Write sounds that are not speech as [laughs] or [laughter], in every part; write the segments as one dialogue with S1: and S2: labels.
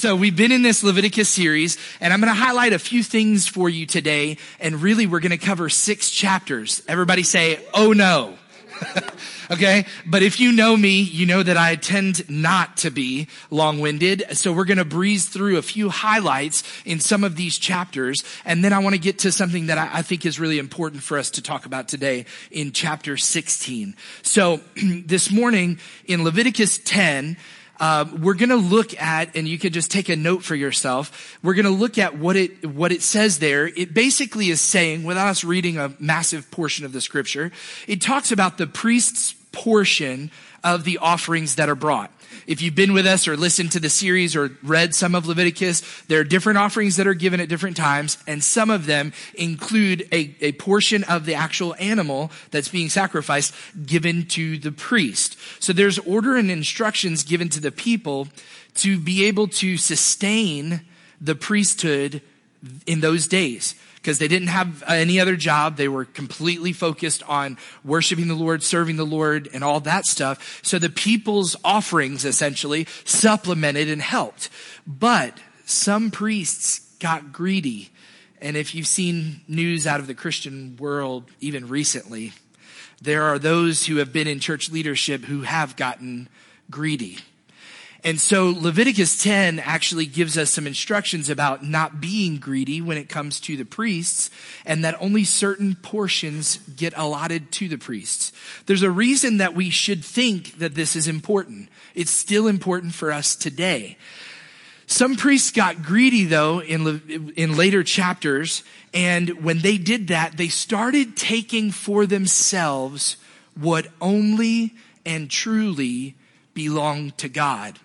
S1: So we've been in this Leviticus series and I'm going to highlight a few things for you today. And really we're going to cover six chapters. Everybody say, oh no. [laughs] okay. But if you know me, you know that I tend not to be long-winded. So we're going to breeze through a few highlights in some of these chapters. And then I want to get to something that I, I think is really important for us to talk about today in chapter 16. So [clears throat] this morning in Leviticus 10, uh, we're going to look at, and you can just take a note for yourself. We're going to look at what it what it says there. It basically is saying, without us reading a massive portion of the scripture, it talks about the priest's portion of the offerings that are brought. If you've been with us or listened to the series or read some of Leviticus, there are different offerings that are given at different times, and some of them include a, a portion of the actual animal that's being sacrificed given to the priest. So there's order and instructions given to the people to be able to sustain the priesthood in those days because they didn't have any other job. They were completely focused on worshiping the Lord, serving the Lord, and all that stuff. So the people's offerings essentially supplemented and helped. But some priests got greedy. And if you've seen news out of the Christian world, even recently, there are those who have been in church leadership who have gotten greedy. And so Leviticus 10 actually gives us some instructions about not being greedy when it comes to the priests and that only certain portions get allotted to the priests. There's a reason that we should think that this is important. It's still important for us today. Some priests got greedy though in, in later chapters. And when they did that, they started taking for themselves what only and truly belonged to God.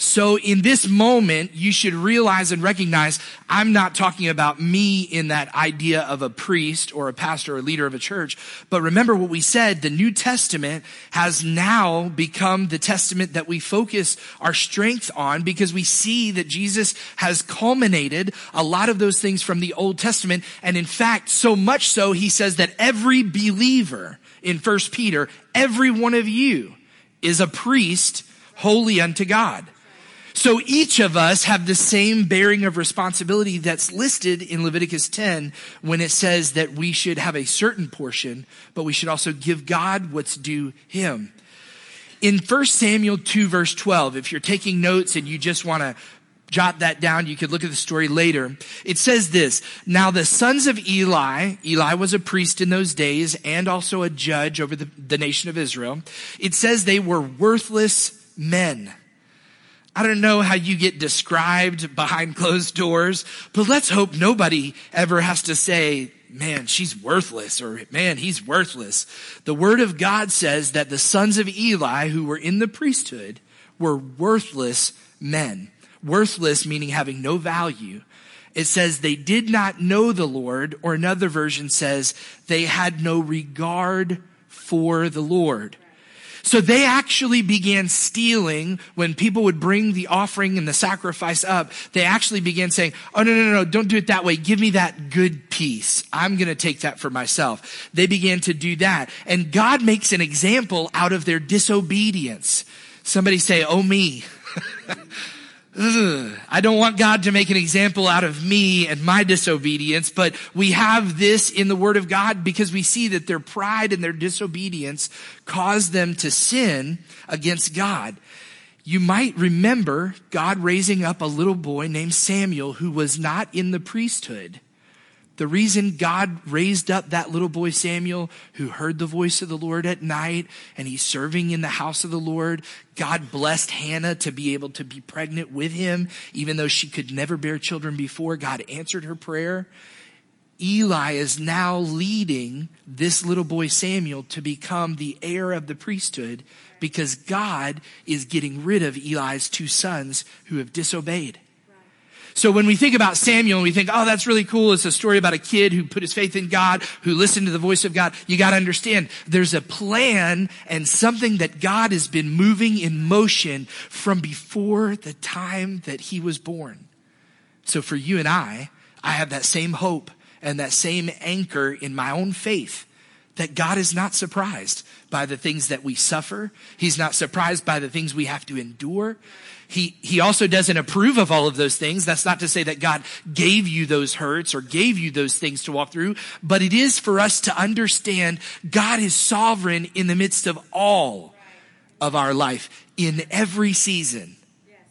S1: So in this moment, you should realize and recognize I'm not talking about me in that idea of a priest or a pastor or leader of a church. But remember what we said, the New Testament has now become the testament that we focus our strength on because we see that Jesus has culminated a lot of those things from the Old Testament. And in fact, so much so, he says that every believer in First Peter, every one of you is a priest holy unto God. So each of us have the same bearing of responsibility that's listed in Leviticus 10 when it says that we should have a certain portion, but we should also give God what's due him. In 1 Samuel 2 verse 12, if you're taking notes and you just want to jot that down. You could look at the story later. It says this, now the sons of Eli, Eli was a priest in those days and also a judge over the, the nation of Israel. It says they were worthless men. I don't know how you get described behind closed doors, but let's hope nobody ever has to say, man, she's worthless or man, he's worthless. The word of God says that the sons of Eli who were in the priesthood were worthless men. Worthless meaning having no value. It says they did not know the Lord, or another version says they had no regard for the Lord. So they actually began stealing when people would bring the offering and the sacrifice up. They actually began saying, Oh, no, no, no, no, don't do it that way. Give me that good piece. I'm going to take that for myself. They began to do that. And God makes an example out of their disobedience. Somebody say, Oh, me. [laughs] I don't want God to make an example out of me and my disobedience, but we have this in the Word of God because we see that their pride and their disobedience caused them to sin against God. You might remember God raising up a little boy named Samuel who was not in the priesthood. The reason God raised up that little boy Samuel who heard the voice of the Lord at night and he's serving in the house of the Lord, God blessed Hannah to be able to be pregnant with him, even though she could never bear children before. God answered her prayer. Eli is now leading this little boy Samuel to become the heir of the priesthood because God is getting rid of Eli's two sons who have disobeyed. So when we think about Samuel and we think, oh, that's really cool. It's a story about a kid who put his faith in God, who listened to the voice of God. You got to understand there's a plan and something that God has been moving in motion from before the time that he was born. So for you and I, I have that same hope and that same anchor in my own faith that God is not surprised by the things that we suffer. He's not surprised by the things we have to endure. He, he also doesn't approve of all of those things. That's not to say that God gave you those hurts or gave you those things to walk through, but it is for us to understand God is sovereign in the midst of all of our life in every season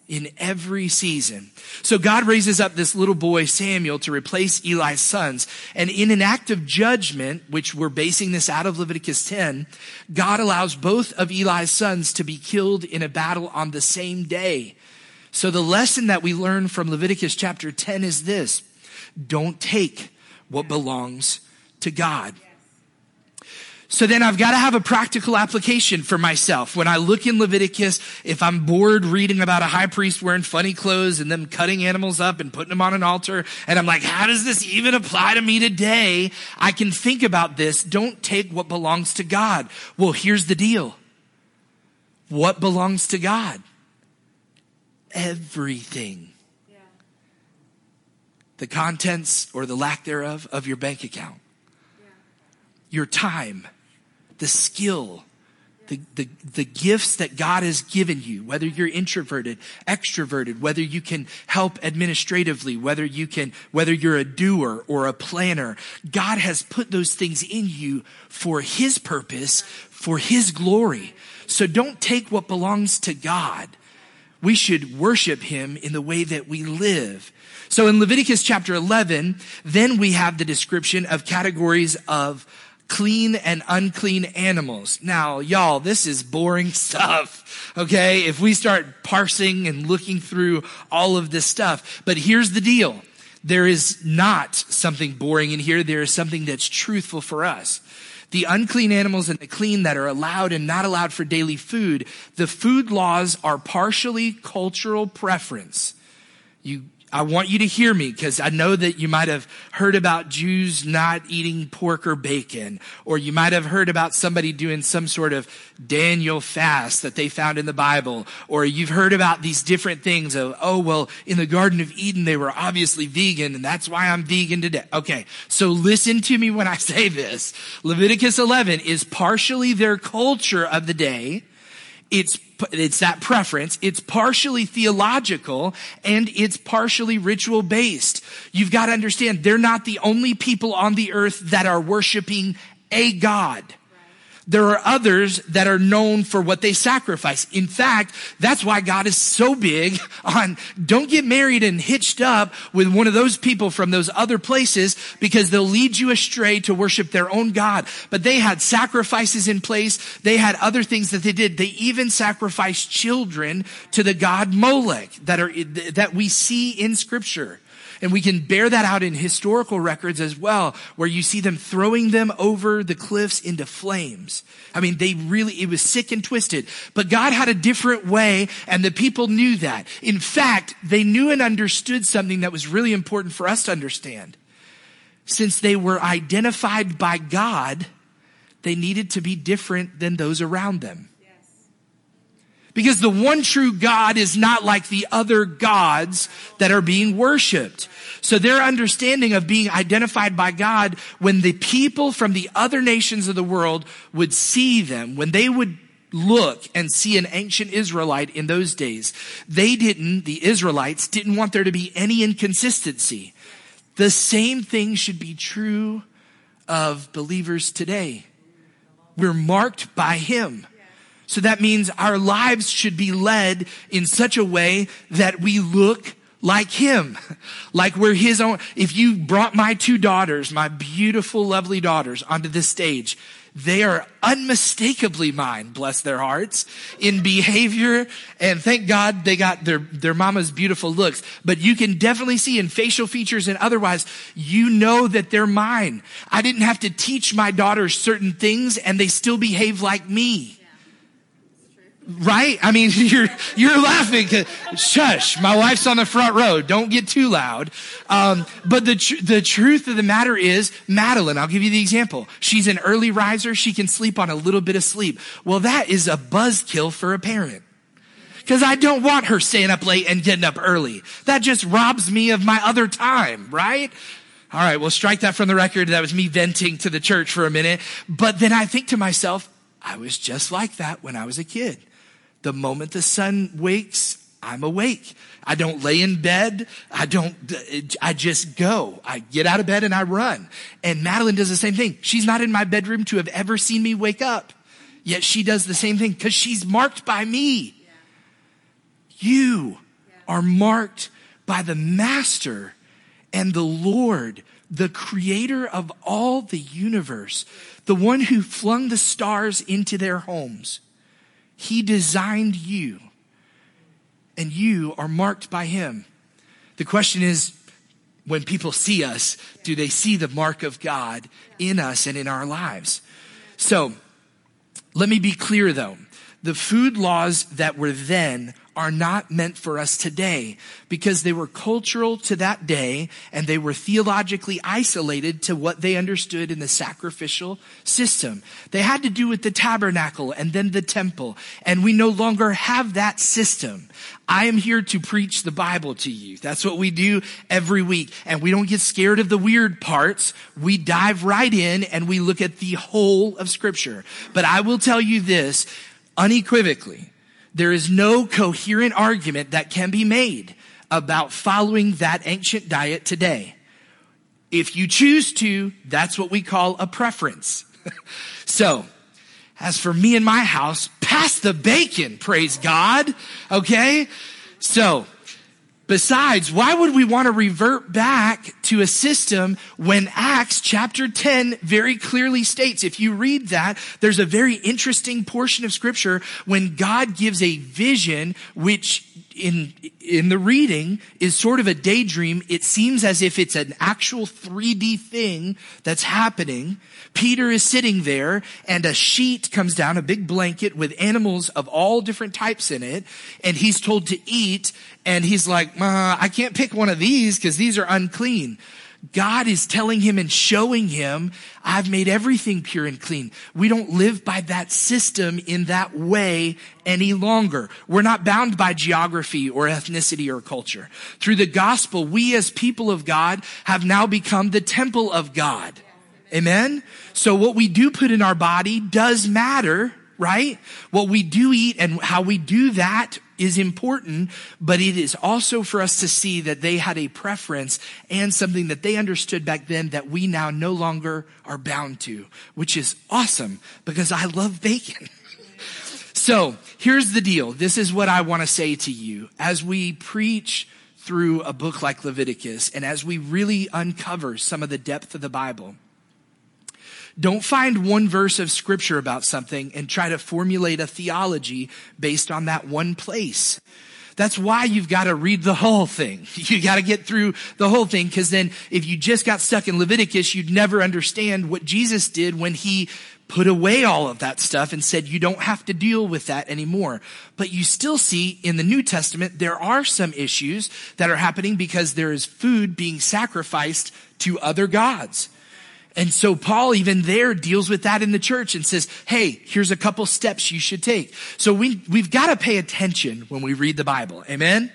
S1: in every season. So God raises up this little boy, Samuel, to replace Eli's sons. And in an act of judgment, which we're basing this out of Leviticus 10, God allows both of Eli's sons to be killed in a battle on the same day. So the lesson that we learn from Leviticus chapter 10 is this. Don't take what belongs to God. So then I've got to have a practical application for myself. When I look in Leviticus, if I'm bored reading about a high priest wearing funny clothes and them cutting animals up and putting them on an altar, and I'm like, how does this even apply to me today? I can think about this. Don't take what belongs to God. Well, here's the deal. What belongs to God? Everything. Yeah. The contents or the lack thereof of your bank account. Yeah. Your time the skill, the, the, the gifts that God has given you, whether you're introverted, extroverted, whether you can help administratively, whether you can, whether you're a doer or a planner, God has put those things in you for His purpose, for His glory. So don't take what belongs to God. We should worship Him in the way that we live. So in Leviticus chapter 11, then we have the description of categories of clean and unclean animals. Now, y'all, this is boring [laughs] stuff. Okay. If we start parsing and looking through all of this stuff, but here's the deal. There is not something boring in here. There is something that's truthful for us. The unclean animals and the clean that are allowed and not allowed for daily food, the food laws are partially cultural preference. You I want you to hear me because I know that you might have heard about Jews not eating pork or bacon, or you might have heard about somebody doing some sort of Daniel fast that they found in the Bible, or you've heard about these different things of, oh, well, in the Garden of Eden, they were obviously vegan, and that's why I'm vegan today. Okay. So listen to me when I [laughs] say this. Leviticus 11 is partially their culture of the day it's, it's that preference. It's partially theological and it's partially ritual based. You've got to understand they're not the only people on the earth that are worshiping a God. There are others that are known for what they sacrifice. In fact, that's why God is so big [laughs] on don't get married and hitched up with one of those people from those other places because they'll lead you astray to worship their own God. But they had sacrifices in place. They had other things that they did. They even sacrificed children to the God Molech that are, that we see in scripture. And we can bear that out in historical records as well, where you see them throwing them over the cliffs into flames. I mean, they really, it was sick and twisted. But God had a different way, and the people knew that. In fact, they knew and understood something that was really important for us to understand. Since they were identified by God, they needed to be different than those around them. Because the one true God is not like the other gods that are being worshiped. So their understanding of being identified by God, when the people from the other nations of the world would see them, when they would look and see an ancient Israelite in those days, they didn't, the Israelites didn't want there to be any inconsistency. The same thing should be true of believers today. We're marked by Him. So that means our lives should be led in such a way that we look like him, [laughs] like we're his own. If you brought my two daughters, my beautiful, lovely daughters onto this stage, they are unmistakably mine, bless their hearts, in behavior. And thank God they got their, their mama's beautiful looks. But you can definitely see in facial features and otherwise, you know that they're mine. I didn't have to teach my daughters certain things and they still behave like me. Right? I mean, [laughs] you're, you're laughing. Shush. My wife's on the front row. Don't get too loud. Um, but the, tr- the truth of the matter is, Madeline, I'll give you the example. She's an early riser. She can sleep on a little bit of sleep. Well, that is a buzzkill for a parent. Cause I don't want her staying up late and getting up early. That just robs me of my other time, right? All right, well, strike that from the record. That was me venting to the church for a minute. But then I think to myself, I was just like that when I was a kid. The moment the sun wakes, I'm awake. I don't lay in bed. I don't, I just go. I get out of bed and I run. And Madeline does the same thing. She's not in my bedroom to have ever seen me wake up. Yet she does the same thing because she's marked by me. You are marked by the master and the Lord, the creator of all the universe, the one who flung the stars into their homes. He designed you and you are marked by him. The question is, when people see us, do they see the mark of God in us and in our lives? So, let me be clear though. The food laws that were then are not meant for us today because they were cultural to that day and they were theologically isolated to what they understood in the sacrificial system. They had to do with the tabernacle and then the temple and we no longer have that system. I am here to preach the Bible to you. That's what we do every week. And we don't get scared of the weird parts. We dive right in and we look at the whole of scripture. But I will tell you this unequivocally there is no coherent argument that can be made about following that ancient diet today. If you choose to, that's what we call a preference. [laughs] so, as for me and my house, pass the bacon, praise God. Okay? So, Besides, why would we want to revert back to a system when Acts chapter 10 very clearly states, if you read that, there's a very interesting portion of scripture when God gives a vision, which in, in the reading is sort of a daydream. It seems as if it's an actual 3D thing that's happening. Peter is sitting there and a sheet comes down, a big blanket with animals of all different types in it. And he's told to eat. And he's like, I can't pick one of these because these are unclean. God is telling him and showing him, I've made everything pure and clean. We don't live by that system in that way any longer. We're not bound by geography or ethnicity or culture. Through the gospel, we as people of God have now become the temple of God. Amen? So what we do put in our body does matter, right? What we do eat and how we do that is important, but it is also for us to see that they had a preference and something that they understood back then that we now no longer are bound to, which is awesome because I love bacon. [laughs] so here's the deal. This is what I want to say to you as we preach through a book like Leviticus and as we really uncover some of the depth of the Bible. Don't find one verse of scripture about something and try to formulate a theology based on that one place. That's why you've got to read the whole thing. [laughs] You got to get through the whole thing because then if you just got stuck in Leviticus, you'd never understand what Jesus did when he put away all of that stuff and said you don't have to deal with that anymore. But you still see in the New Testament, there are some issues that are happening because there is food being sacrificed to other gods. And so Paul even there deals with that in the church and says, hey, here's a couple steps you should take. So we, we've got to pay attention when we read the Bible. Amen?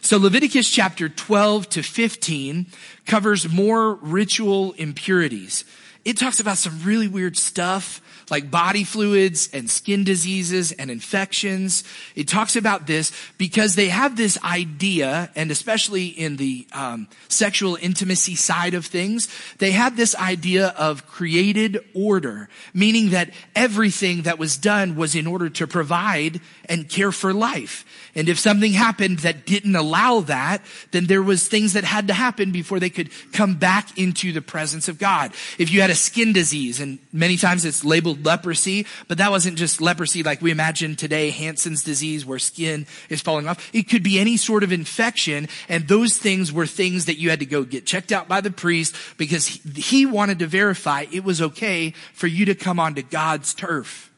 S1: So Leviticus chapter 12 to 15 covers more ritual impurities. It talks about some really weird stuff like body fluids and skin diseases and infections. It talks about this because they have this idea, and especially in the um, sexual intimacy side of things, they had this idea of created order, meaning that everything that was done was in order to provide and care for life. And if something happened that didn't allow that, then there was things that had to happen before they could come back into the presence of God. If you had a skin disease, and many times it's labeled leprosy, but that wasn't just leprosy like we imagine today, Hansen's disease where skin is falling off. It could be any sort of infection, and those things were things that you had to go get checked out by the priest because he wanted to verify it was okay for you to come onto God's turf.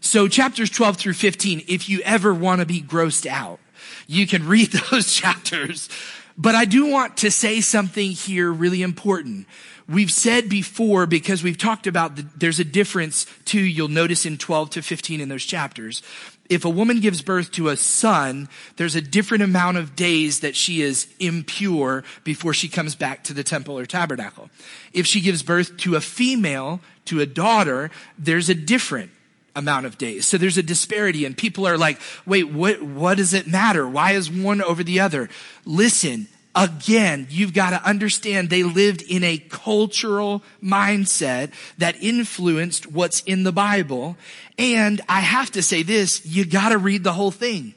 S1: So chapters 12 through 15, if you ever want to be grossed out, you can read [laughs] those chapters. But I do want to say something here really important. We've said before, because we've talked about the, there's a difference too, you'll notice in 12 to 15 in those chapters. if a woman gives birth to a son, there's a different amount of days that she is impure before she comes back to the temple or tabernacle. If she gives birth to a female, to a daughter, there's a different amount of days. So there's a disparity and people are like, wait, what, what does it matter? Why is one over the other? Listen, again, you've got to understand they lived in a cultural mindset that influenced what's in the Bible. And I have to say this, you got to read the whole thing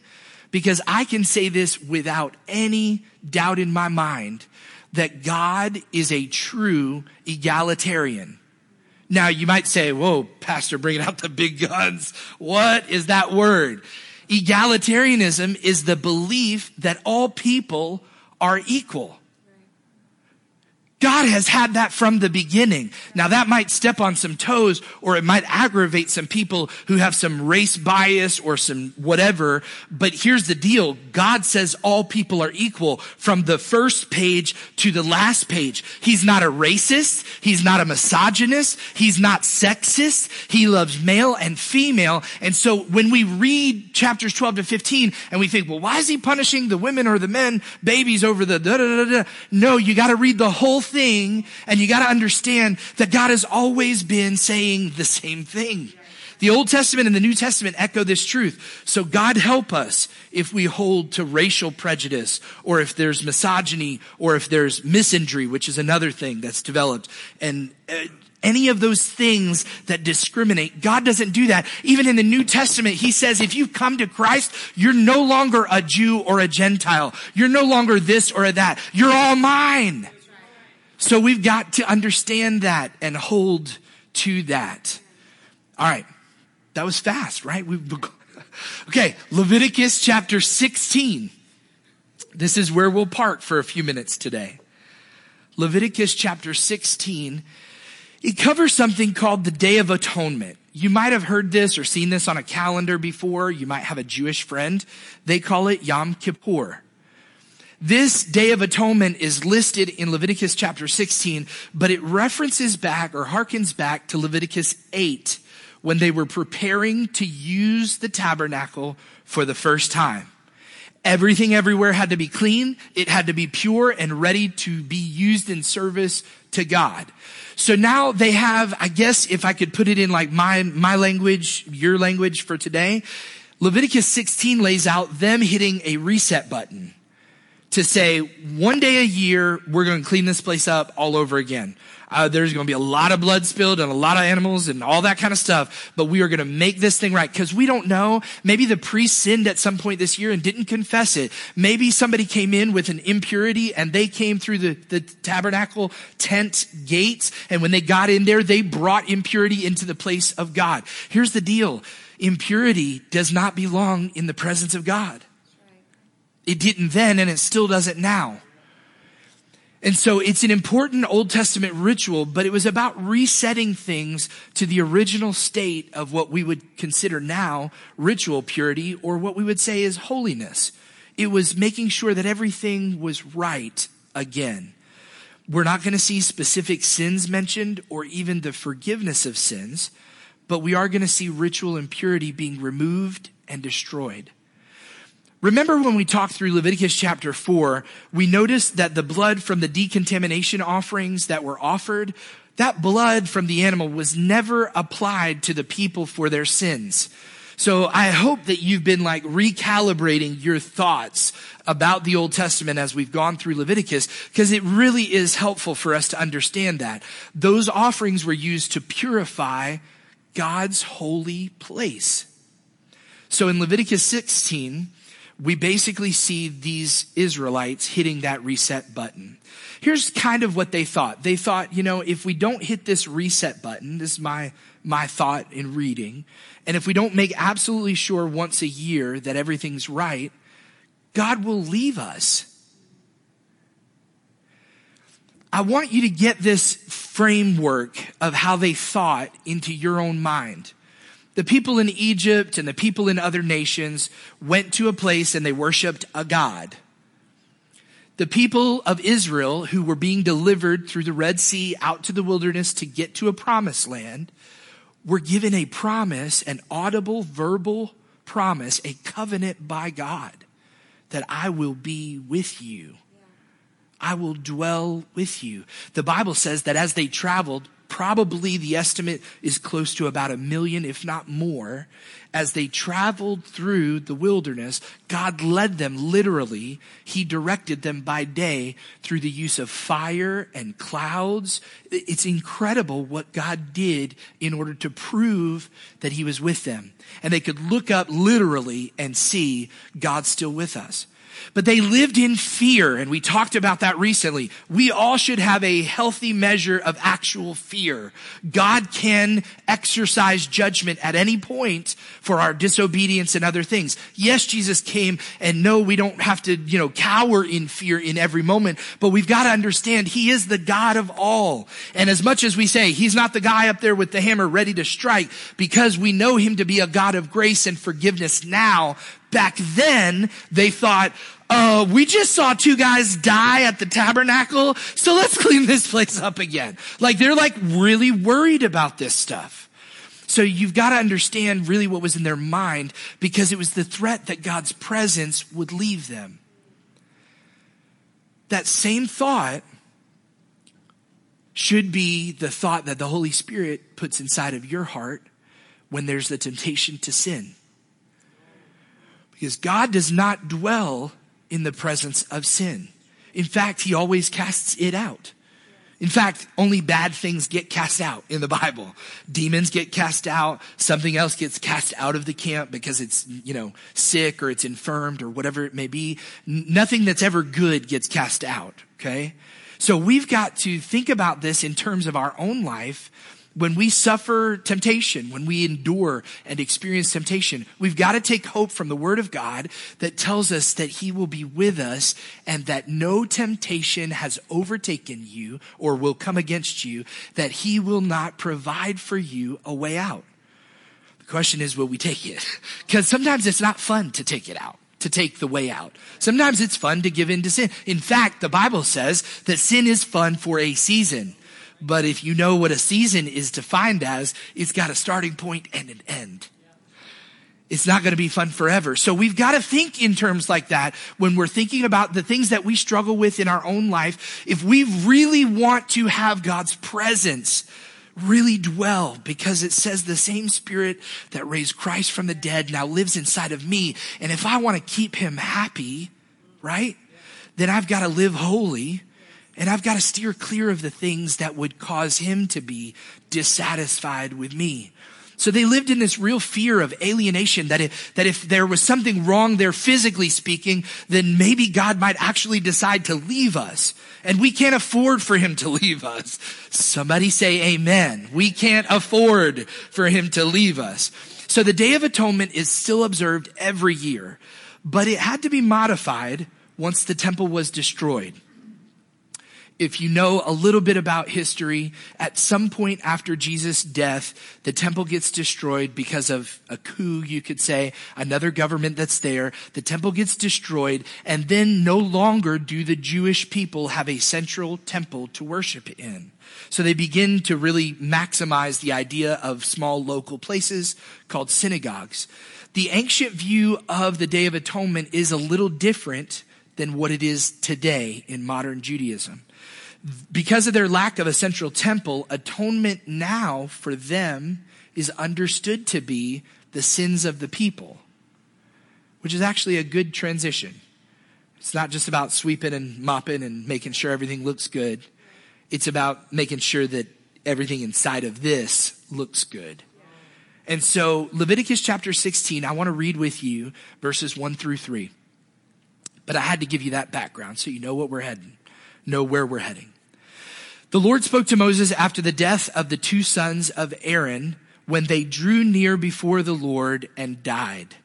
S1: because I can say this without any doubt in my mind that God is a true egalitarian. Now you might say, whoa, pastor, bringing out the big guns. What is that word? Egalitarianism is the belief that all people are equal. God has had that from the beginning. Now that might step on some toes or it might aggravate some people who have some race bias or some whatever. But here's the deal. God says all people are equal from the first page to the last page. He's not a racist. He's not a misogynist. He's not sexist. He loves male and female. And so when we read chapters 12 to 15 and we think, well, why is he punishing the women or the men, babies over the da da da da? No, you got to read the whole thing and you got to understand that God has always been saying the same thing. The Old Testament and the New Testament echo this truth. So God help us if we hold to racial prejudice or if there's misogyny or if there's misandry, which is another thing that's developed. And uh, any of those things that discriminate. God doesn't do that. Even in the New Testament, He says, if you come to Christ, you're no longer a Jew or a Gentile. You're no longer this or that. You're all mine. So we've got to understand that and hold to that. All right. That was fast, right? We've [laughs] okay. Leviticus chapter 16. This is where we'll park for a few minutes today. Leviticus chapter 16. It covers something called the Day of Atonement. You might have heard this or seen this on a calendar before. You might have a Jewish friend. They call it Yom Kippur. This Day of Atonement is listed in Leviticus chapter 16, but it references back or harkens back to Leviticus 8 when they were preparing to use the tabernacle for the first time. Everything everywhere had to be clean. It had to be pure and ready to be used in service to God. So now they have, I guess if I could put it in like my, my language, your language for today, Leviticus 16 lays out them hitting a reset button to say one day a year, we're going to clean this place up all over again. Uh, there's going to be a lot of blood spilled and a lot of animals and all that kind of stuff, but we are going to make this thing right because we don't know. Maybe the priest sinned at some point this year and didn't confess it. Maybe somebody came in with an impurity and they came through the, the tabernacle tent gates. And when they got in there, they brought impurity into the place of God. Here's the deal. Impurity does not belong in the presence of God. It didn't then and it still doesn't now. And so it's an important Old Testament ritual, but it was about resetting things to the original state of what we would consider now ritual purity or what we would say is holiness. It was making sure that everything was right again. We're not going to see specific sins mentioned or even the forgiveness of sins, but we are going to see ritual impurity being removed and destroyed. Remember when we talked through Leviticus chapter 4, we noticed that the blood from the decontamination offerings that were offered, that blood from the animal was never applied to the people for their sins. So I hope that you've been like recalibrating your thoughts about the Old Testament as we've gone through Leviticus, because it really is helpful for us to understand that. Those offerings were used to purify God's holy place. So in Leviticus 16, we basically see these Israelites hitting that reset button. Here's kind of what they thought. They thought, you know, if we don't hit this reset button, this is my, my thought in reading, and if we don't make absolutely sure once a year that everything's right, God will leave us. I want you to get this framework of how they thought into your own mind. The people in Egypt and the people in other nations went to a place and they worshiped a God. The people of Israel who were being delivered through the Red Sea out to the wilderness to get to a promised land were given a promise, an audible verbal promise, a covenant by God that I will be with you. I will dwell with you. The Bible says that as they traveled, probably the estimate is close to about a million, if not more. As they traveled through the wilderness, God led them literally. He directed them by day through the use of fire and clouds. It's incredible what God did in order to prove that he was with them. And they could look up literally and see God still with us. But they lived in fear, and we talked about that recently. We all should have a healthy measure of actual fear. God can exercise judgment at any point for our disobedience and other things. Yes, Jesus came, and no, we don't have to, you know, cower in fear in every moment, but we've got to understand He is the God of all. And as much as we say He's not the guy up there with the hammer ready to strike, because we know Him to be a God of grace and forgiveness now, back then they thought, uh, we just saw two guys die at the tabernacle, so let's [laughs] clean this place up again. Like they're like really worried about this stuff. So you've got to understand really what was in their mind because it was the threat that God's presence would leave them. That same thought should be the thought that the Holy Spirit puts inside of your heart when there's the temptation to sin. Because God does not dwell in the presence of sin. In fact, he always casts it out. In fact, only bad things get cast out in the Bible. Demons get cast out. Something else gets cast out of the camp because it's, you know, sick or it's infirmed or whatever it may be. Nothing that's ever good gets cast out. Okay. So we've got to think about this in terms of our own life when we suffer temptation, when we endure and experience temptation, we've got to take hope from the Word of God that tells us that He will be with us and that no temptation has overtaken you or will come against you, that He will not provide for you a way out. The question is, will we take it? [laughs] Because sometimes it's not fun to take it out to take the way out. Sometimes it's fun to give in to sin. In fact, the Bible says that sin is fun for a season. But if you know what a season is defined as, it's got a starting point and an end. It's not going to be fun forever. So we've got to think in terms like that when we're thinking about the things that we struggle with in our own life. If we really want to have God's presence really dwell because it says the same spirit that raised Christ from the dead now lives inside of me. And if I want to keep him happy, right? Then I've got to live holy and I've got to steer clear of the things that would cause him to be dissatisfied with me. So they lived in this real fear of alienation that if, that if there was something wrong there physically speaking, then maybe God might actually decide to leave us. And we can't afford for him to [laughs] leave us. Somebody say amen. We can't afford for him to leave us. So the Day of Atonement is still observed every year, but it had to be modified once the temple was destroyed if you know a little bit about history, at some point after Jesus' death, the temple gets destroyed because of a coup, you could say, another government that's there. The temple gets destroyed, and then no longer do the Jewish people have a central temple to worship in. So they begin to really maximize the idea of small local places called synagogues. The ancient view of the Day of Atonement is a little different than what it is today in modern Judaism because of their lack of a central temple, atonement now for them is understood to be the sins of the people, which is actually a good transition. It's not just about sweeping and mopping and making sure everything looks good. It's about making sure that everything inside of this looks good. And so Leviticus chapter 16, I want to read with you verses 1 through 3. But I had to give you that background so you know what we're heading know where we're heading. The Lord spoke to Moses after the death of the two sons of Aaron when they drew near before the Lord and died.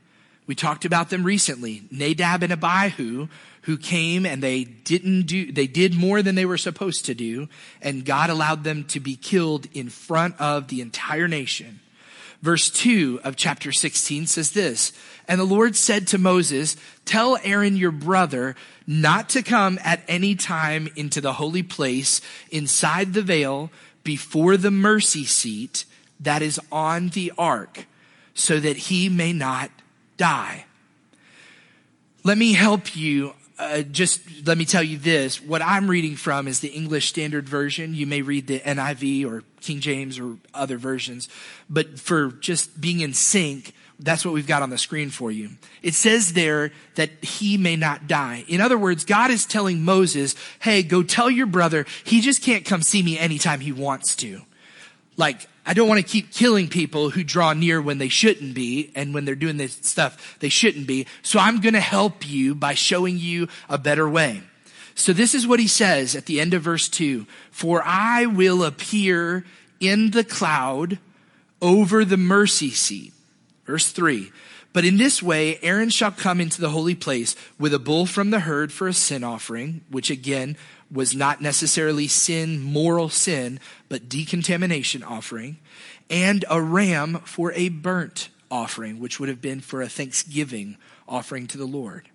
S1: We talked about them recently. Nadab and Abihu, who came and they didn't do, they did more than they were supposed to do, and God allowed them to be killed in front of the entire nation. Verse 2 of chapter 16 says this, And the Lord said to Moses, Tell Aaron your brother not to come at any time into the holy place inside the veil before the mercy seat that is on the ark, so that he may not die. Let me help you. Uh, just let me tell you this. What I'm reading from is the English Standard Version. You may read the NIV or King James or other versions, but for just being in sync, that's what we've got on the screen for you. It says there that he may not die. In other words, God is telling Moses, hey, go tell your brother, he just can't come see me anytime he wants to. Like, I don't want to keep killing people who draw near when they shouldn't be and when they're doing this stuff they shouldn't be. So I'm going to help you by showing you a better way. So this is what he says at the end of verse two. For I will appear in the cloud over the mercy seat. Verse three. But in this way, Aaron shall come into the holy place with a bull from the herd for a sin offering, which again was not necessarily sin, moral sin, but decontamination offering, and a ram for a burnt offering, which would have been for a thanksgiving offering to the Lord.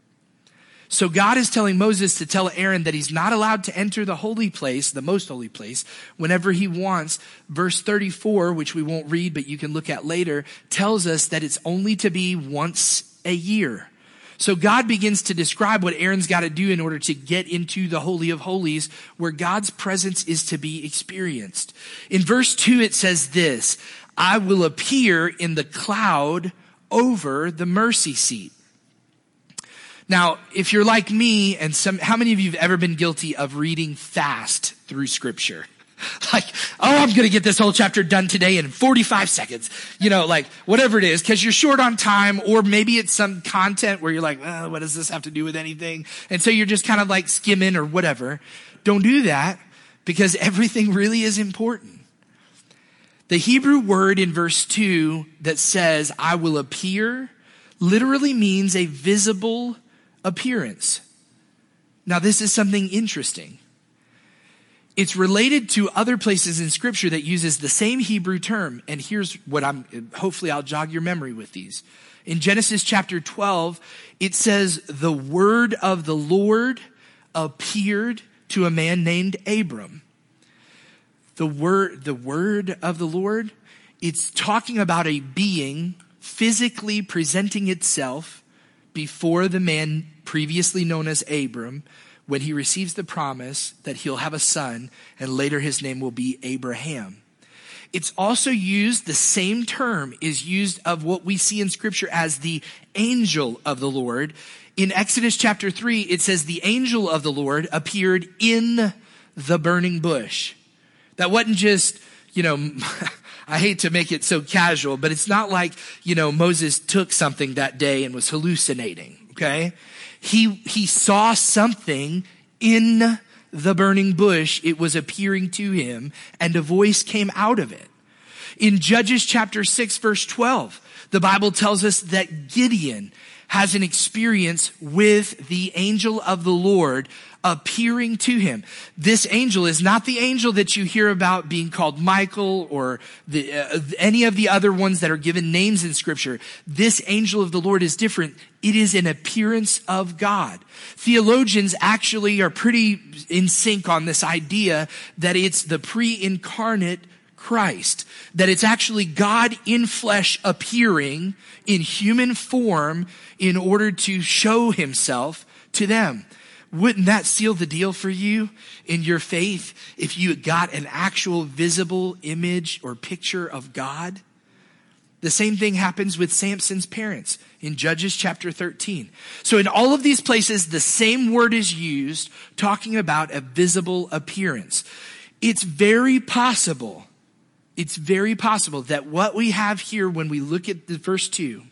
S1: So God is telling Moses to tell Aaron that he's not allowed to enter the holy place, the most holy place, whenever he wants. Verse 34, which we won't read, but you can look at later, tells us that it's only to be once a year. So God begins to describe what Aaron's got to do in order to get into the Holy of Holies where God's presence is to be experienced. In verse 2 it says this, I will appear in the cloud over the mercy seat. Now, if you're like me and some, how many of you have ever been guilty of reading fast through scripture? [laughs] like, oh, I'm going to get this whole chapter done today in 45 seconds. You know, like whatever it is, because you're short on time, or maybe it's some content where you're like, well, what does this have to do with anything? And so you're just kind of like skimming or whatever. Don't do that because [laughs] everything really is important. The Hebrew word in verse 2 that says, I will appear, literally means a visible appearance. Now, this is something interesting it's related to other places in scripture that uses the same Hebrew term. And here's what I'm, hopefully I'll jog your memory with these. In Genesis chapter 12, it says, the word of the Lord appeared to a man named Abram. The word, the word of the Lord, it's talking about a being physically presenting itself before the man previously known as Abram when he receives the promise that he'll have a son and later his name will be Abraham. It's also used, the same term is used of what we see in scripture as the angel of the Lord. In Exodus chapter 3, it says the angel of the Lord appeared in the burning bush. That wasn't just, you know, [laughs] I hate to make it so casual, but it's not like, you know, Moses took something that day and was hallucinating, okay? he, he saw something in the burning bush. It was appearing to him and a voice came out of it. In Judges chapter 6 verse 12, the Bible tells us that Gideon has an experience with the angel of the Lord appearing to him. This angel is not the angel that you hear about being called Michael or the, uh, any of the other ones that are given names in scripture. This angel of the Lord is different. It is an appearance of God. Theologians actually are pretty in sync on this idea that it's the pre-incarnate Christ. That it's actually God in flesh appearing in human form in order to show himself to them. Wouldn't that seal the deal for you in your faith if you got an actual visible image or picture of God? The same thing happens with Samson's parents in Judges chapter 13. So in all of these places, the same word is used talking about a visible appearance. It's very possible it's very possible that what we have here when we look at the verse 2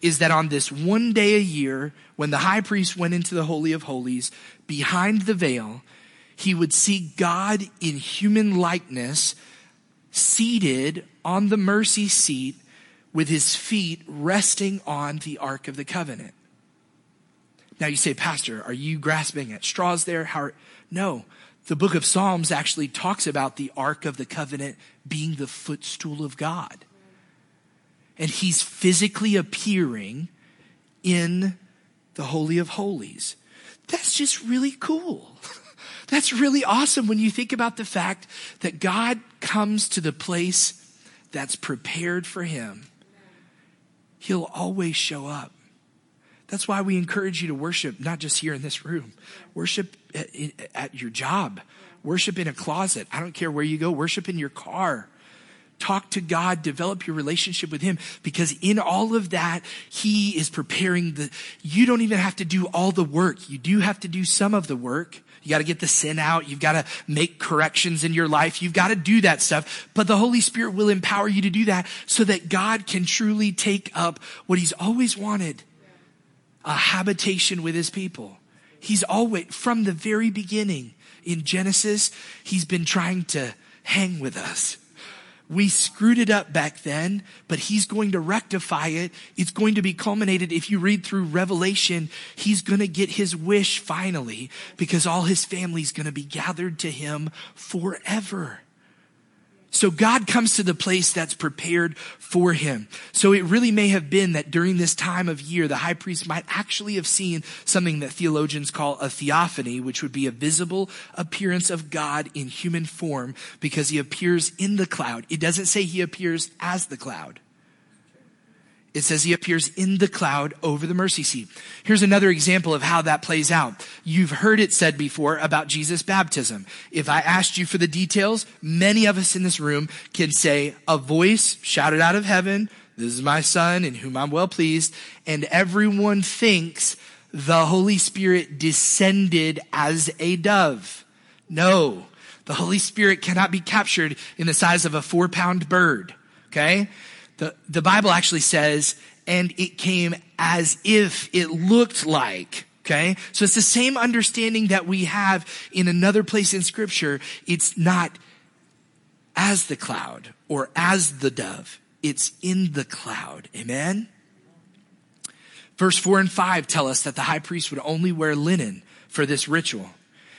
S1: is that on this one day a year, when the high priest went into the Holy of Holies, behind the veil, he would see God in human likeness, seated on the mercy seat with his feet resting on the Ark of the Covenant. Now you say, Pastor, are you grasping at straws there? How? No the book of Psalms actually talks about the Ark of the Covenant being the footstool of God. And he's physically appearing in the Holy of Holies. That's just really cool. [laughs] That's really awesome when you think about the fact that God comes to the place that's prepared for him. He'll always show up. That's why we encourage you to worship, not just here in this room. Worship at, at your job. Worship in a closet. I don't care where you go. Worship in your car. Talk to God, develop your relationship with Him, because in all of that, He is preparing the, you don't even have to do all the work. You do have to do some of the work. You got to get the sin out. You've got to make corrections in your life. You've got to do that stuff. But the Holy Spirit will empower you to do that so that God can truly take up what He's always wanted a habitation with his people. He's always, from the very beginning in Genesis, he's been trying to hang with us. We screwed it up back then, but he's going to rectify it. It's going to be culminated. If you read through Revelation, he's going to get his wish finally because all his family's going to be gathered to him forever. So God comes to the place that's prepared for him. So it really may have been that during this time of year, the high priest might actually have seen something that theologians call a theophany, which would be a visible appearance of God in human form because he appears in the cloud. It doesn't say he appears as the cloud. It says he appears in the cloud over the mercy seat. Here's another example of how that plays out. You've heard it said before about Jesus' baptism. If I asked you for the details, many of us in this room can say, a voice shouted out of heaven, this is my son in whom I'm well pleased, and everyone thinks the Holy Spirit descended as a dove. No, the Holy Spirit cannot be captured in the size of a four pound bird. Okay? The, the Bible actually says, and it came as if it looked like. Okay. So it's the same understanding that we have in another place in scripture. It's not as the cloud or as the dove. It's in the cloud. Amen. Verse four and five tell us that the high priest would only wear linen for this ritual.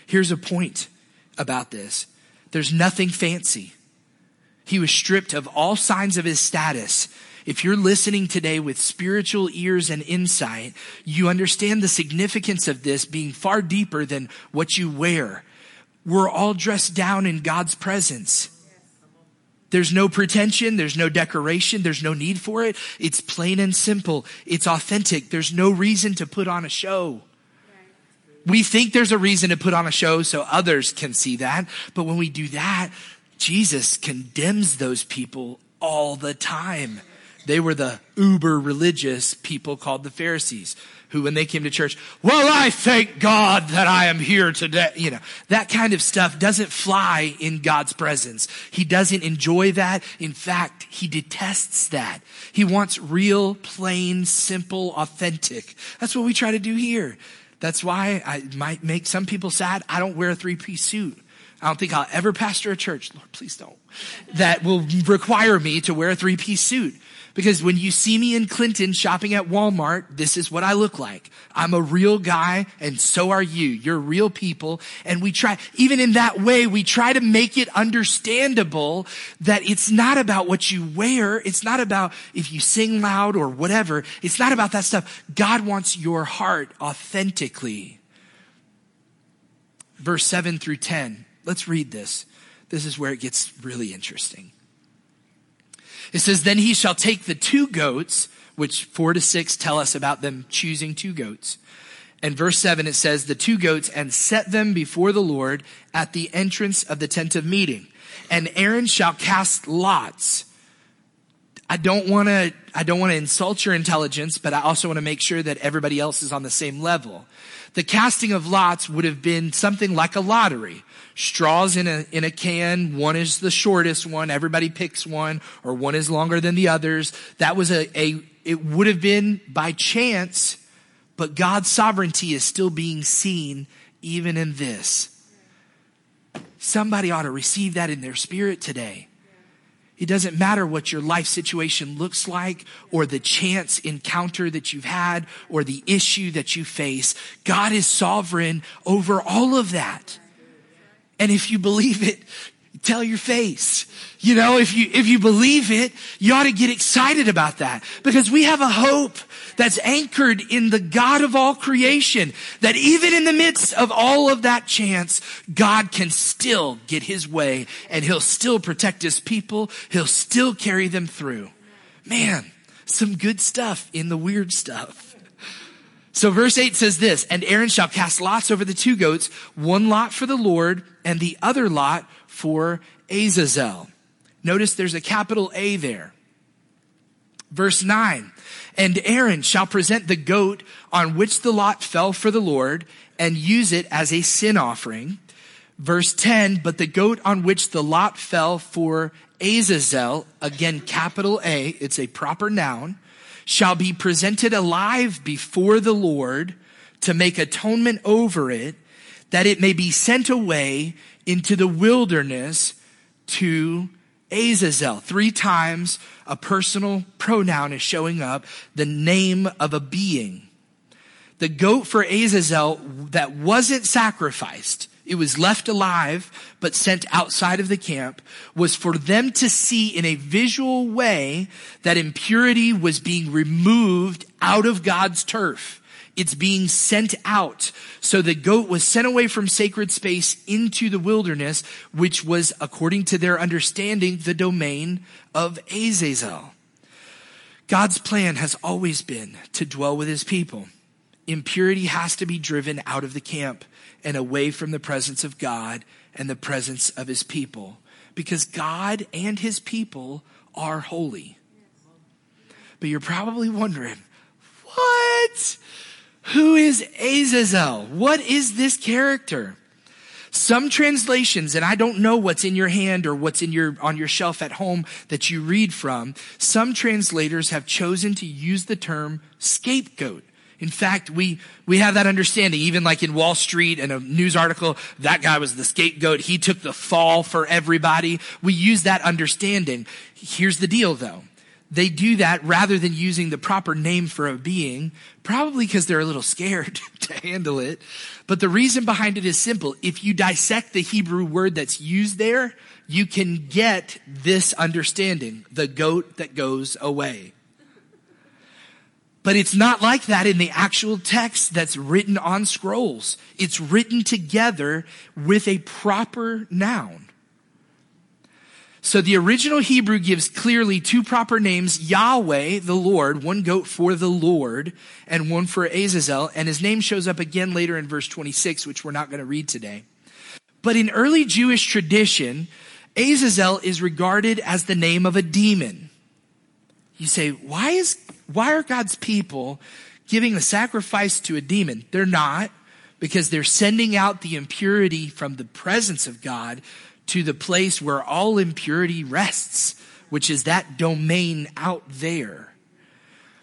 S1: Here's a point about this. There's nothing fancy. He was stripped of all signs of his status. If you're listening today with spiritual ears and insight, you understand the significance of this being far deeper than what you wear. We're all dressed down in God's presence. There's no pretension. There's no decoration. There's no need for it. It's plain and simple. It's authentic. There's no reason to put on a show. We think there's a reason to put on a show so others can see that. But when we do that, Jesus condemns those people all the time. They were the uber religious people called the Pharisees, who when they came to church, well, I thank God that I am here today. You know, that kind of stuff doesn't fly in God's presence. He doesn't enjoy that. In fact, he detests that. He wants real, plain, simple, authentic. That's what we try to do here. That's why I might make some people sad. I don't wear a three piece suit. I don't think I'll ever pastor a church, Lord, please don't, that will require me to wear a three piece suit. Because when you see me in Clinton shopping at Walmart, this is what I look like. I'm a real guy and so are you. You're real people. And we try, even in that way, we try to make it understandable that it's not about what you wear. It's not about if you sing loud or whatever. It's not about that stuff. God wants your heart authentically. Verse 7 through 10. Let's read this. This is where it gets really interesting. It says, Then he shall take the two goats, which four to six tell us about them choosing two goats. And verse seven, it says, the two goats and set them before the Lord at the entrance of the tent of meeting. And Aaron shall cast lots. I don't want to, I don't want to insult your intelligence, but I also want to make sure that everybody else is on the same level. The casting of lots would have been something like a lottery straws in a, in a can. One is the shortest one. Everybody picks one or one is longer than the others. That was a, a, it would have been by chance, but God's sovereignty is still being seen even in this. Somebody ought to receive that in their spirit today. It doesn't matter what your life situation looks like or the chance encounter that you've had or the issue that you face. God is sovereign over all of that. And if you believe it, tell your face. You know, if you, if you believe it, you ought to get excited about that because we have a hope that's anchored in the God of all creation that even in the midst of all of that chance, God can still get his way and he'll still protect his people. He'll still carry them through. Man, some good stuff in the weird stuff. So verse 8 says this, and Aaron shall cast lots over the two goats, one lot for the Lord and the other lot for Azazel. Notice there's a capital A there. Verse 9, and Aaron shall present the goat on which the lot fell for the Lord and use it as a sin offering. Verse 10, but the goat on which the lot fell for Azazel, again capital A, it's a proper noun, shall be presented alive before the Lord to make atonement over it, that it may be sent away into the wilderness to Azazel. Three times a personal pronoun is showing up, the name of a being. The goat for Azazel that wasn't sacrificed it was left alive, but sent outside of the camp, was for them to see in a visual way that impurity was being removed out of God's turf. It's being sent out. So the goat was sent away from sacred space into the wilderness, which was, according to their understanding, the domain of Azazel. God's plan has always been to dwell with his people. Impurity has to be driven out of the camp and away from the presence of God and the presence of his people. Because God and his people are holy. But you're probably wondering, what? Who is Azazel? What is this character? Some translations, and I don't know what's in your hand or what's in your, on your shelf at home that you read from, some translators have chosen to use the term scapegoat. In fact, we, we have that understanding, even like in Wall Street and a news article, that guy was the scapegoat. He took the fall for everybody. We use that understanding. Here's the deal though. They do that rather than using the proper name for a being, probably because they're a little scared [laughs] to handle it. But the reason behind it is simple. If you dissect the Hebrew word that's used there, you can get this understanding. The goat that goes away. But it's not like that in the actual text that's written on scrolls. It's written together with a proper noun. So the original Hebrew gives clearly two proper names, Yahweh, the Lord, one goat for the Lord, and one for Azazel, and his name shows up again later in verse 26, which we're not going to read today. But in early Jewish tradition, Azazel is regarded as the name of a demon. You say, why is why are God's people giving the sacrifice to a demon? They're not because they're sending out the impurity from the presence of God to the place where all impurity rests, which is that domain out there.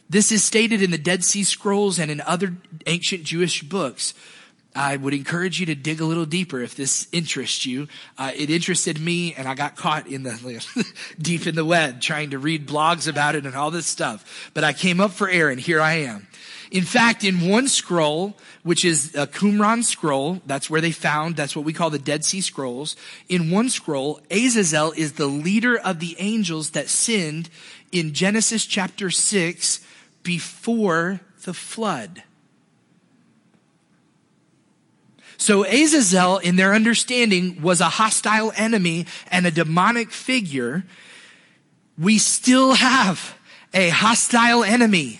S1: This is stated in the Dead Sea Scrolls and in other ancient Jewish books. I would encourage you to dig a little deeper if this interests you. Uh, it interested me, and I got caught in the [laughs] deep in the web trying to read blogs about it and all this stuff. But I came up for air, and here I am. In fact, in one scroll, which is a Qumran scroll, that's where they found, that's what we call the Dead Sea Scrolls. In one scroll, Azazel is the leader of the angels that sinned in Genesis chapter 6 before the flood. So Azazel, in their understanding, was a hostile enemy and a demonic figure. We still have a hostile enemy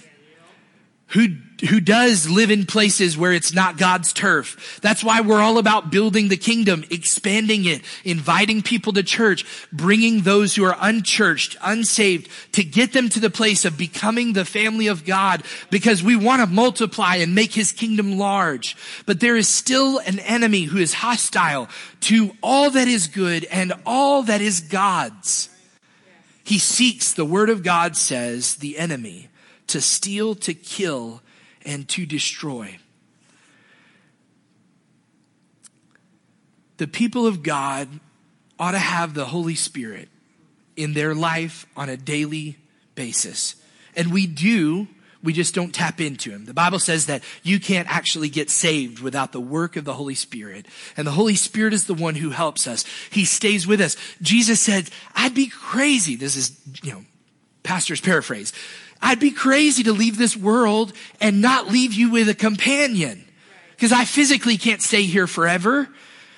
S1: who who does live in places where it's not God's turf. That's why we're all about building the kingdom, expanding it, inviting people to church, bringing those who are unchurched, unsaved, to get them to the place of becoming the family of God because we want to multiply and make his kingdom large. But there is still an enemy who is hostile to all that is good and all that is God's. He seeks, the word of God says, the enemy to steal, to kill, and to destroy. The people of God ought to have the Holy Spirit in their life on a daily basis. And we do, we just don't tap into him. The Bible says that you can't actually get saved without the work of the Holy Spirit. And the Holy Spirit is the one who helps us. He stays with us. Jesus said, I'd be crazy. This is, you know, pastor's paraphrase. I'd be crazy to leave this world and not leave you with a companion. Because I physically can't stay here forever.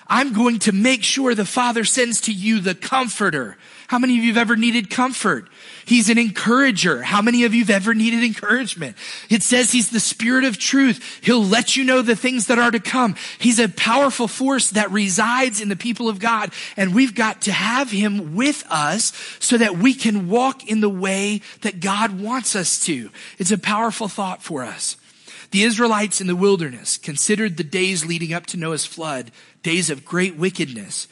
S1: I'm going to make sure the Father sends to you the comforter. How many of you have ever needed comfort? He's an encourager. How many of you have ever needed encouragement? It says he's the spirit of truth. He'll let you know the things that are to come. He's a powerful force that resides in the people of God. And we've got to have him with us so that we can walk in the way that God wants us to. It's a powerful thought for us. The Israelites in the wilderness considered the days leading up to Noah's flood days of great wickedness.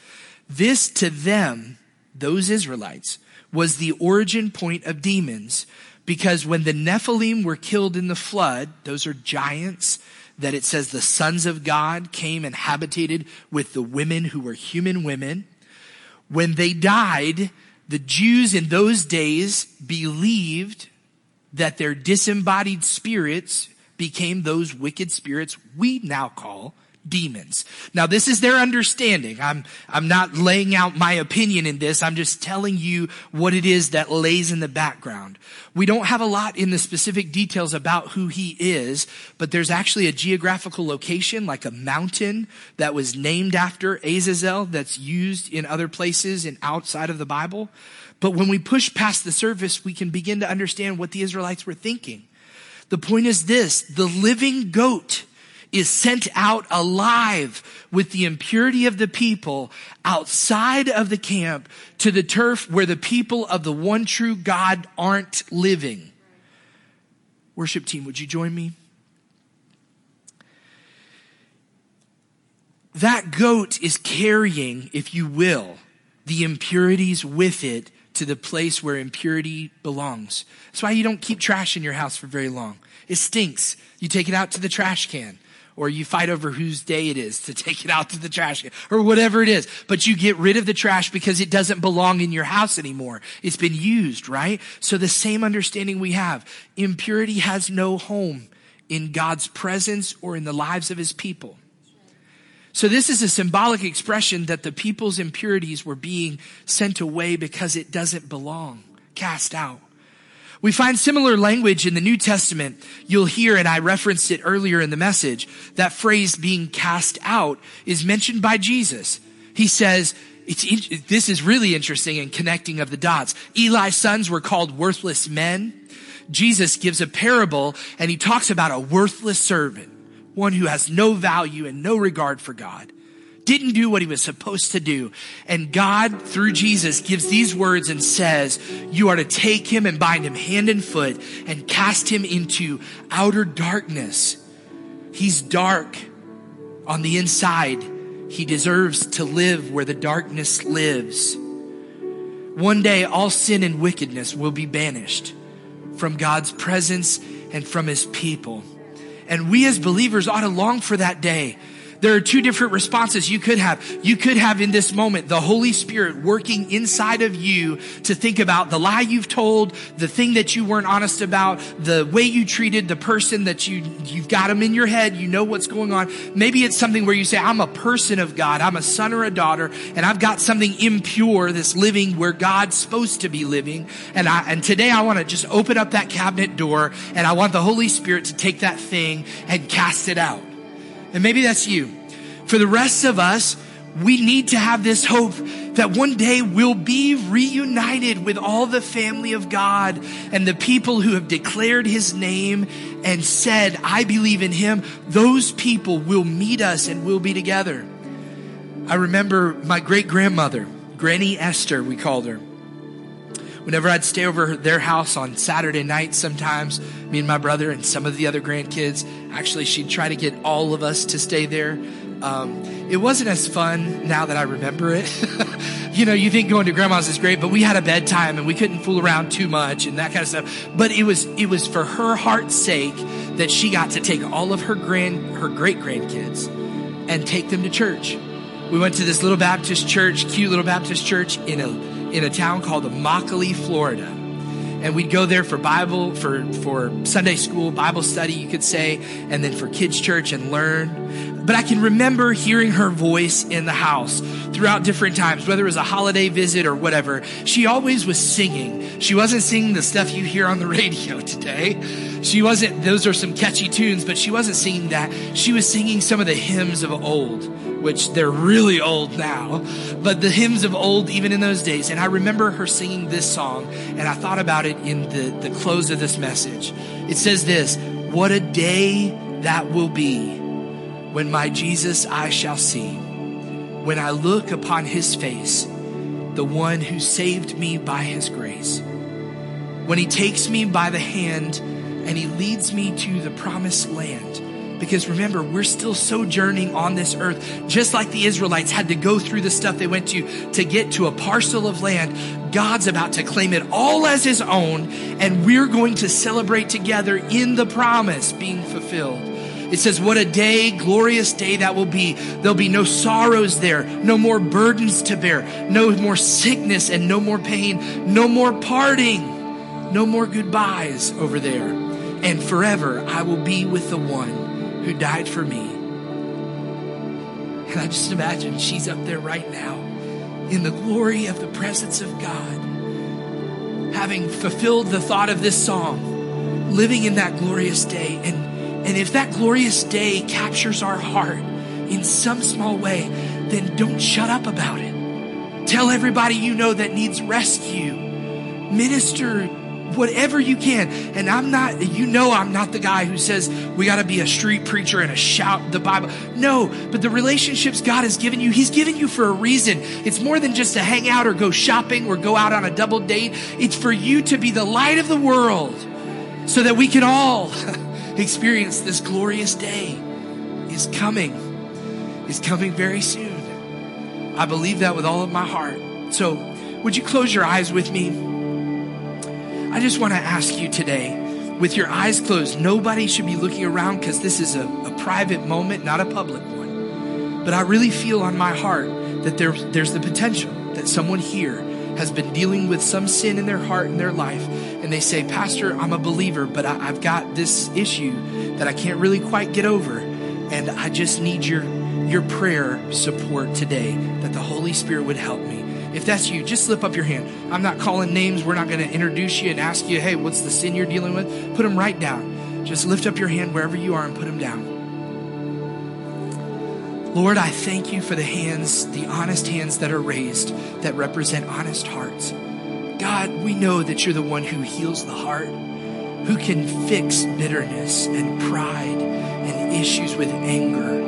S1: This to them, those Israelites, was the origin point of demons because when the Nephilim were killed in the flood, those are giants that it says the sons of God came and habitated with the women who were human women. When they died, the Jews in those days believed that their disembodied spirits became those wicked spirits we now call demons. Now this is their understanding. I'm, I'm not laying out my opinion in this. I'm just telling you what it is that lays in the background. We don't have a lot in the specific details about who he is, but there's actually a geographical location, like a mountain that was named after Azazel that's used in other places and outside of the Bible. But when we push past the surface, we can begin to understand what the Israelites were thinking. The point is this, the living goat is sent out alive with the impurity of the people outside of the camp to the turf where the people of the one true God aren't living. Worship team, would you join me? That goat is carrying, if you will, the impurities with it to the place where impurity belongs. That's why you don't keep trash in your house for very long. It stinks. You take it out to the trash can or you fight over whose day it is to [laughs] take it out to the trash can or whatever it is. But you get rid of the trash because it doesn't belong in your house anymore. It's been used, right? So the same understanding we have. Impurity has no home in God's presence or in the lives of his people. So this is a symbolic expression that the people's impurities were being sent away because it doesn't belong, cast out. We find similar language in the New Testament. You'll hear, and I referenced it earlier in the message, that phrase being cast out is mentioned by Jesus. He says, this is really interesting in connecting of the dots. Eli's sons were called worthless men. Jesus gives a parable and he talks about a worthless servant, one who has no value and no regard for God didn't do what he was supposed to do. And God, through Jesus, gives these words and says, you are to take him and bind him hand and foot and cast him into outer darkness. He's dark on the inside. He deserves to live where the darkness lives. One day, all sin and wickedness will be banished from God's presence and from his people. And we as believers ought to long for that day there are two different responses you could have. You could have in this moment the Holy Spirit working inside of you to think about the lie you've told, the thing that you weren't honest about, the way you treated the person that you, you've got them in your head. You know what's going on. Maybe it's something where you say, I'm a person of God. I'm a son or a daughter and I've got something impure that's living where God's supposed to be living. And I, and today I want to just open up that cabinet door and I want the Holy Spirit to take that thing and cast it out. And maybe that's you. For the rest of us, we need to have this hope that one day we'll be reunited with all the family of God and the people who have declared his name and said, I believe in him. Those people will meet us and we'll be together. I remember my great grandmother, Granny Esther, we called her. Whenever I'd stay over their house on Saturday night, sometimes me and my brother and some of the other grandkids, actually, she'd try to get all of us to stay there. Um, it wasn't as fun now that I remember it. [laughs] you know, you think going to grandma's is great, but we had a bedtime and we couldn't fool around too much and that kind of stuff. But it was, it was for her heart's sake that she got to take all of her grand, her great grandkids and take them to church. We went to this little Baptist church, cute little Baptist church in a in a town called Immokalee, Florida. And we'd go there for Bible, for, for Sunday school, Bible study, you could say, and then for kids' church and learn. But I can remember hearing her voice in the house throughout different times, whether it was a holiday visit or whatever. She always was singing. She wasn't singing the stuff you hear on the [laughs] radio today. She wasn't, those are some catchy tunes, but she wasn't singing that. She was singing some of the hymns of old which they're really old now, but the hymns of old, even in those days. And I remember her singing this song, and I thought about it in the, the close of this message. It says this What a day that will be when my Jesus I shall see, when I look upon his face, the one who saved me by his grace. When he takes me by the hand and he leads me to the promised land because remember, we're still sojourning on this earth, just like the Israelites had to go through the stuff they went to to get to a parcel of land. God's about to claim it all as his own, and we're going to celebrate together in the promise being fulfilled. It says, What a day, glorious day that will be. There'll be no sorrows there, no more burdens to bear, no more sickness and no more pain, no more parting, no more goodbyes over there. And forever I will be with the one who died for me. And I just imagine she's up there right now in the glory of the presence of God, having fulfilled the thought of this song, living in that glorious day. And, and if that glorious day captures our heart in some small way, then don't shut up about it. Tell everybody you know that needs rescue. Minister whatever you can. And I'm not, you know, I'm not the guy who says we got to be a street preacher and a shout the Bible. No, but the relationships God has given you, He's given you for a reason. It's more than just to hang out or go shopping or go out on a double date. It's for you to be the light of the world so that we can all [laughs] experience this glorious day is coming, is coming very soon. I believe that with all of my heart. So, would you close your eyes with me? I just want to ask you today, with your eyes closed, nobody should be looking around because this is a, a, private moment, not a public one. But I really feel on my heart that there's, there's the potential that someone here has been dealing with some sin in their heart in their life, and they say, Pastor, I'm a believer, but I, I've got this issue that I can't really quite get over, and I just need your your prayer support today that the Holy Spirit would help me. If that's you, just slip up your hand. I'm not calling names. We're not going to introduce you and ask you, hey, what's the sin you're dealing with? Put them right down. Just lift up your hand wherever you are and put them down. Lord, I thank you for the hands, the honest hands that are raised that represent honest hearts. God, we know that you're the one who heals the heart, who can fix bitterness and pride and issues with anger.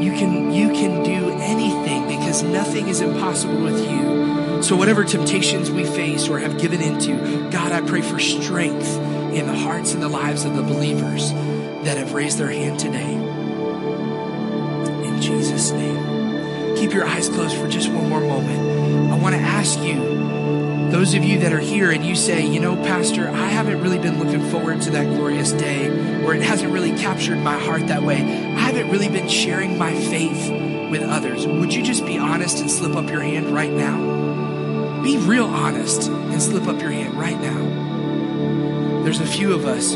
S1: You can, you can do anything because nothing is impossible with you. So, whatever temptations we face or have given into, God, I pray for strength in the hearts and the lives of the believers that have raised their hand today. In Jesus' name. Keep your eyes closed for just one more moment. I want to ask you, those of you that are here and you say, you know, Pastor, I haven't really been looking forward to that glorious day, or it hasn't really captured my heart that way. I haven't really been sharing my faith with others. Would you just be honest and slip up your hand right now? Be real honest and slip up your hand right now. There's a few of us.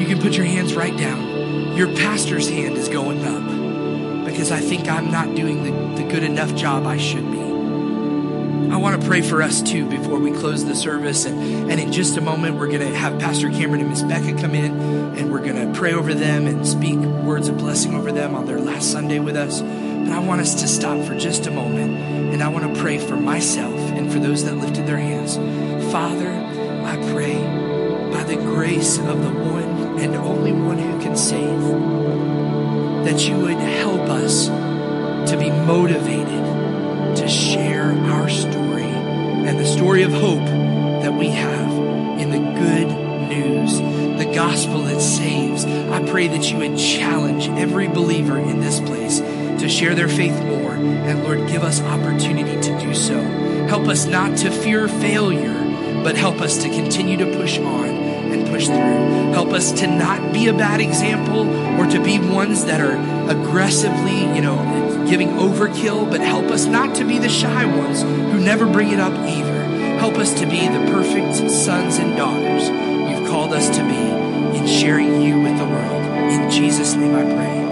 S1: You can put your hands right down. Your pastor's hand is going up because I think I'm not doing the, the good enough job I should be. I want to pray for us too before we close the service. And, and in just a moment, we're going to have Pastor Cameron and Miss Becca come in and we're going to pray over them and speak words of blessing over them on their last Sunday with us. But I want us to stop for just a moment and I want to pray for myself and for those that lifted their hands. Father, I pray by the grace of the one and only one who can save that you would help us to be motivated to share our story and the story of hope that we have in the good news, the gospel that saves. I pray that you would challenge every believer in this place to share their faith more. And Lord, give us opportunity to do so. Help us not to fear failure, but help us to continue to push on and push through. Help us to not be a bad example or to be ones that are aggressively, you know, giving overkill, but help us not to be the shy ones who never bring it up either. Help us to be the perfect sons and daughters you've called us to be in sharing you with the world. In Jesus' name I pray.